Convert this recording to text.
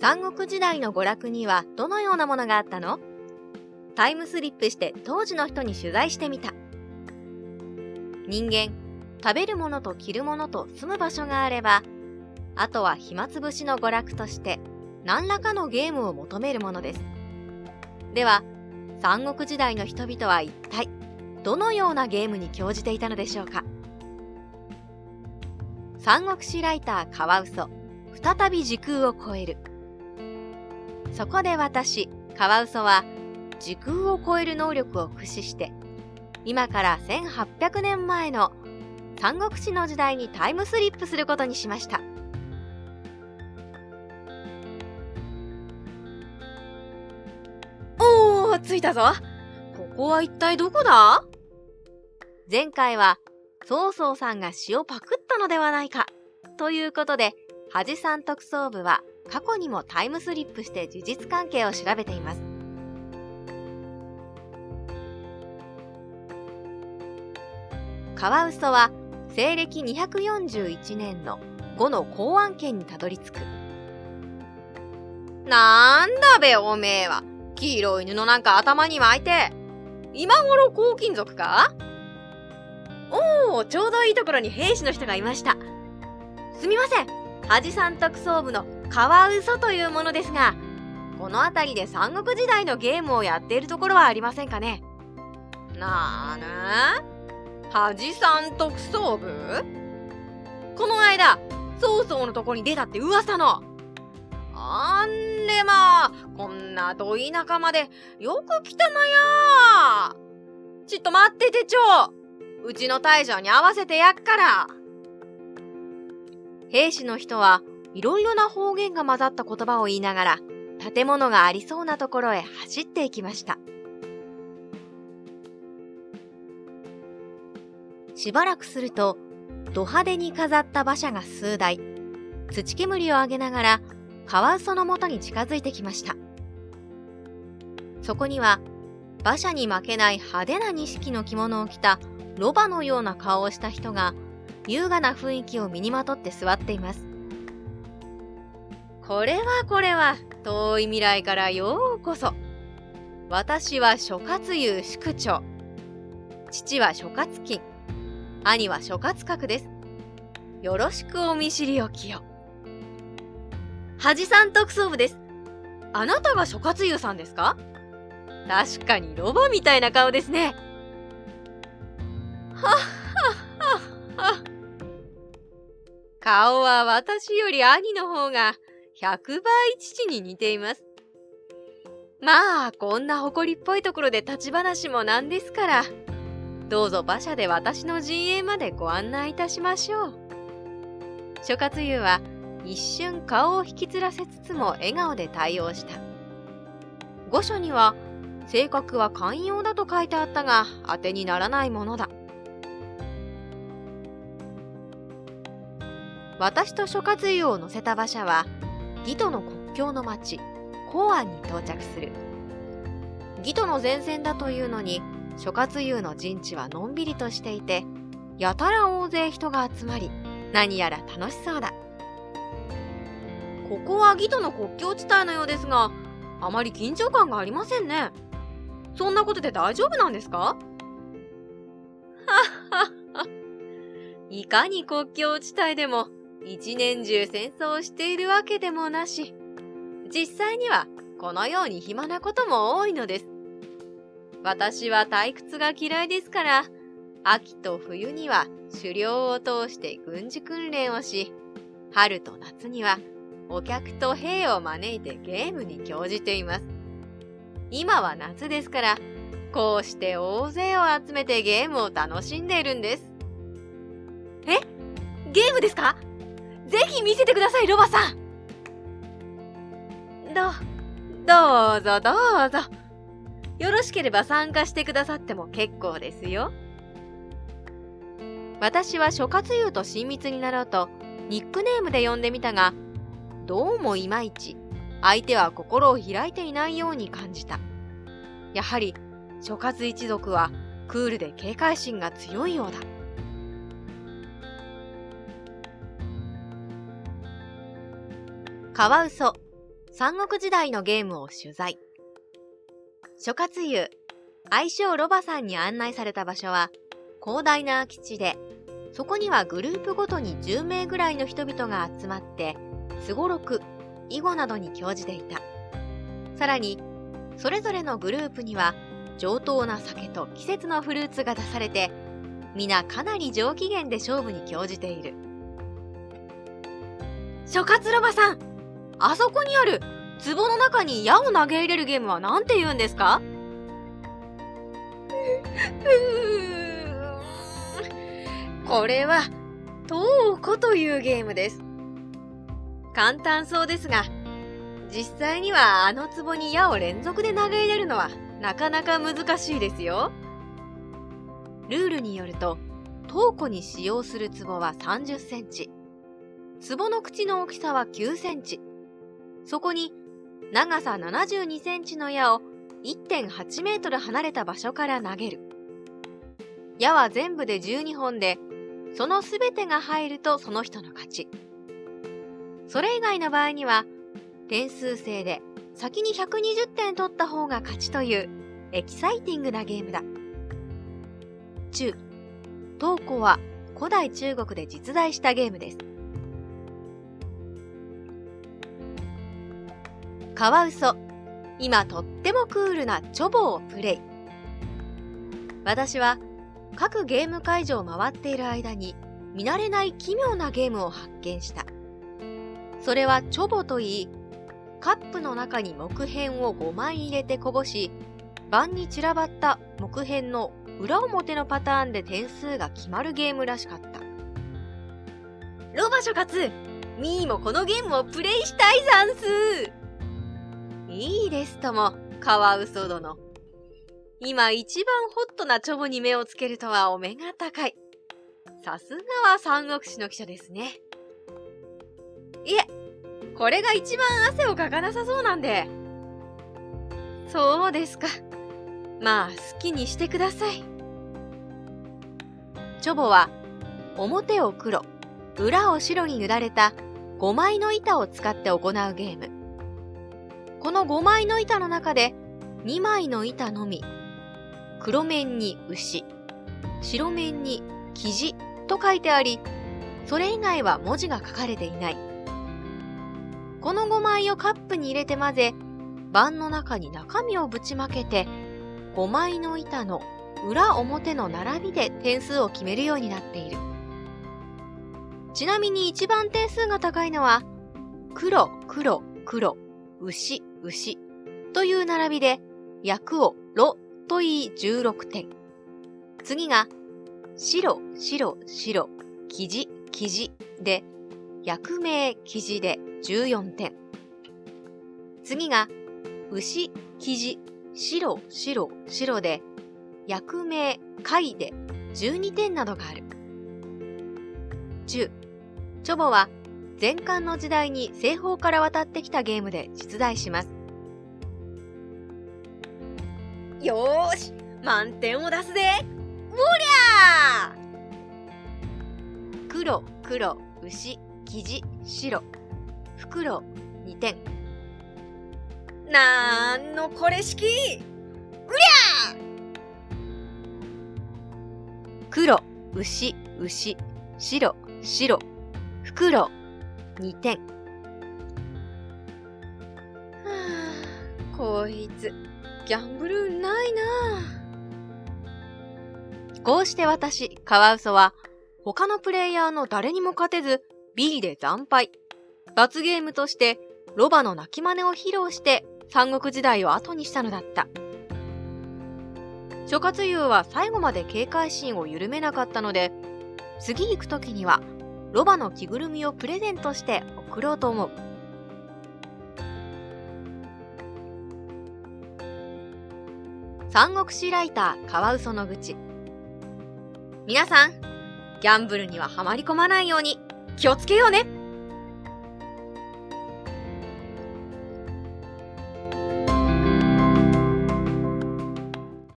三国時代の娯楽にはどのようなものがあったの？タイムスリップして当時の人に取材してみた。人間、食べるものと着るものと住む場所があれば、あとは暇つぶしの娯楽として何らかのゲームを求めるものです。では、三国時代の人々は一体どのようなゲームに興じていたのでしょうか？三国志ライターカワウソ再び時空を超えるそこで私カワウソは時空を超える能力を駆使して今から1800年前の三国志の時代にタイムスリップすることにしました。おー着いたぞ。ここは一体どこだ？前回は曹操さんが詩をパクったのではないかということで恥さん特捜部は過去にもタイムスリップして事実関係を調べています。カワウソは西暦241年の5の公安県にたどり着く。なんだべおめえは。黄色い布なんか頭に巻いて。今頃黄金族か？おおちょうどいいところに兵士の人がいました。すみません。恥さん特捜部のカワウソというものですがこの辺りで三国時代のゲームをやっているところはありませんかね？なーぬ恥さん特捜部？この間、曹操のとこに出たって噂の。あんれまあ、こんなど田舎までよく来たなや。ちっと待っててちょうちの大将に合わせてやっから。兵士の人はいろいろな方言が混ざった言葉を言いながら建物がありそうなところへ走っていきました。しばらくすると、ド派手に飾った馬車が数台、土煙を上げながら、カワウソのもとに近づいてきました。そこには、馬車に負けない派手な錦の着物を着たロバのような顔をした人が、優雅な雰囲気を身にまとって座っています。これはこれは、遠い未来からようこそ。私は諸葛遊宿長。父は諸葛金。兄は諸葛閣です。よろしくお見知りおきよ。恥さん特捜部です。あなたが諸葛優さんですか？確かにロボみたいな顔ですね。はっはっはっは。顔は私より兄の方が100倍父に似ています。まあ、こんな誇りっぽいところで立ち話もなんですから。どうぞ馬車で私の陣営までご案内いたしましょう。諸葛優は一瞬顔を引きつらせつつも笑顔で対応した。御所には性格は寛容だと書いてあったが当てにならないものだ。私と諸葛優を乗せた馬車は義都の国境の町公安に到着する。義都の前線だというのに諸葛湯の陣地はのんびりとしていて、やたら大勢人が集まり、何やら楽しそうだ。ここは義都の国境地帯のようですが、あまり緊張感がありませんね。そんなことで大丈夫なんですか？はっはっは。いかに国境地帯でも一年中戦争をしているわけでもなし、実際にはこのように暇なことも多いのです。私は退屈が嫌いですから、秋と冬には狩猟を通して軍事訓練をし、春と夏にはお客と兵を招いてゲームに興じています。今は夏ですから、こうして大勢を集めてゲームを楽しんでいるんです。え？ゲームですか？ぜひ見せてください、ロバさんど、どうぞどうぞ。よろしければ参加してくださっても結構ですよ。私は諸葛優と親密になろうとニックネームで呼んでみたが、どうもいまいち相手は心を開いていないように感じた。やはり諸葛一族はクールで警戒心が強いようだ。カワウソ、三国時代のゲームを取材。諸葛湯、愛称ロバさんに案内された場所は、広大な空き地で、そこにはグループごとに10名ぐらいの人々が集まって、すごろく、囲碁などに興じていた。さらに、それぞれのグループには、上等な酒と季節のフルーツが出されて、皆かなり上機嫌で勝負に興じている。諸葛ロバさんあそこにある壺の中に矢を投げ入れるゲームは何て言うんですか？これは、トウコというゲームです。簡単そうですが、実際にはあの壺に矢を連続で投げ入れるのはなかなか難しいですよ。ルールによると、トウコに使用する壺は30センチ。壺の口の大きさは9センチ。そこに長さ72センチの矢を1.8メートル離れた場所から投げる。矢は全部で12本で、そのすべてが入るとその人の勝ち。それ以外の場合には、点数制で先に120点取った方が勝ちというエキサイティングなゲームだ。中、東古は古代中国で実在したゲームです。カワウソ。今とってもクールなチョボをプレイ。私は各ゲーム会場を回っている間に見慣れない奇妙なゲームを発見した。それはチョボといい、カップの中に木片を5枚入れてこぼし、盤に散らばった木片の裏表のパターンで点数が決まるゲームらしかった。ロバ諸葛ミーもこのゲームをプレイしたいざんすいいですとも、カワウソ殿。今一番ホットなチョボに目をつけるとはお目が高い。さすがは三国志の記者ですね。いえ、これが一番汗をかかなさそうなんで。そうですか。まあ、好きにしてください。チョボは、表を黒、裏を白に塗られた5枚の板を使って行うゲーム。この5枚の板の中で2枚の板のみ、黒面に牛、白面に生地と書いてあり、それ以外は文字が書かれていない。この5枚をカップに入れて混ぜ、盤の中に中身をぶちまけて、5枚の板の裏表の並びで点数を決めるようになっている。ちなみに一番点数が高いのは、黒、黒、黒、牛、牛という並びで、役をろと言い16点。次が、白、白、白、生地、生地で、役名、生地で14点。次が、牛、生地、白、白、白で、役名、貝で12点などがある。10、チョボは前漢の時代に西方から渡ってきたゲームで実在します。よーし満点を出すぜおりゃー黒、黒、牛、生地、白。袋、2点。なんのこれ式うりゃ黒、牛、牛、白、白。袋、2点。はあ、こいつ、ギャンブルないなこうして私、カワウソは、他のプレイヤーの誰にも勝てず、B で惨敗。罰ゲームとして、ロバの鳴き真似を披露して、三国時代を後にしたのだった。諸葛優は最後まで警戒心を緩めなかったので、次行く時にはロバの着ぐるみをプレゼントして送ろうと思う。三国志ライターカワウソの愚痴。皆さん、ギャンブルにはハマり込まないように気をつけようね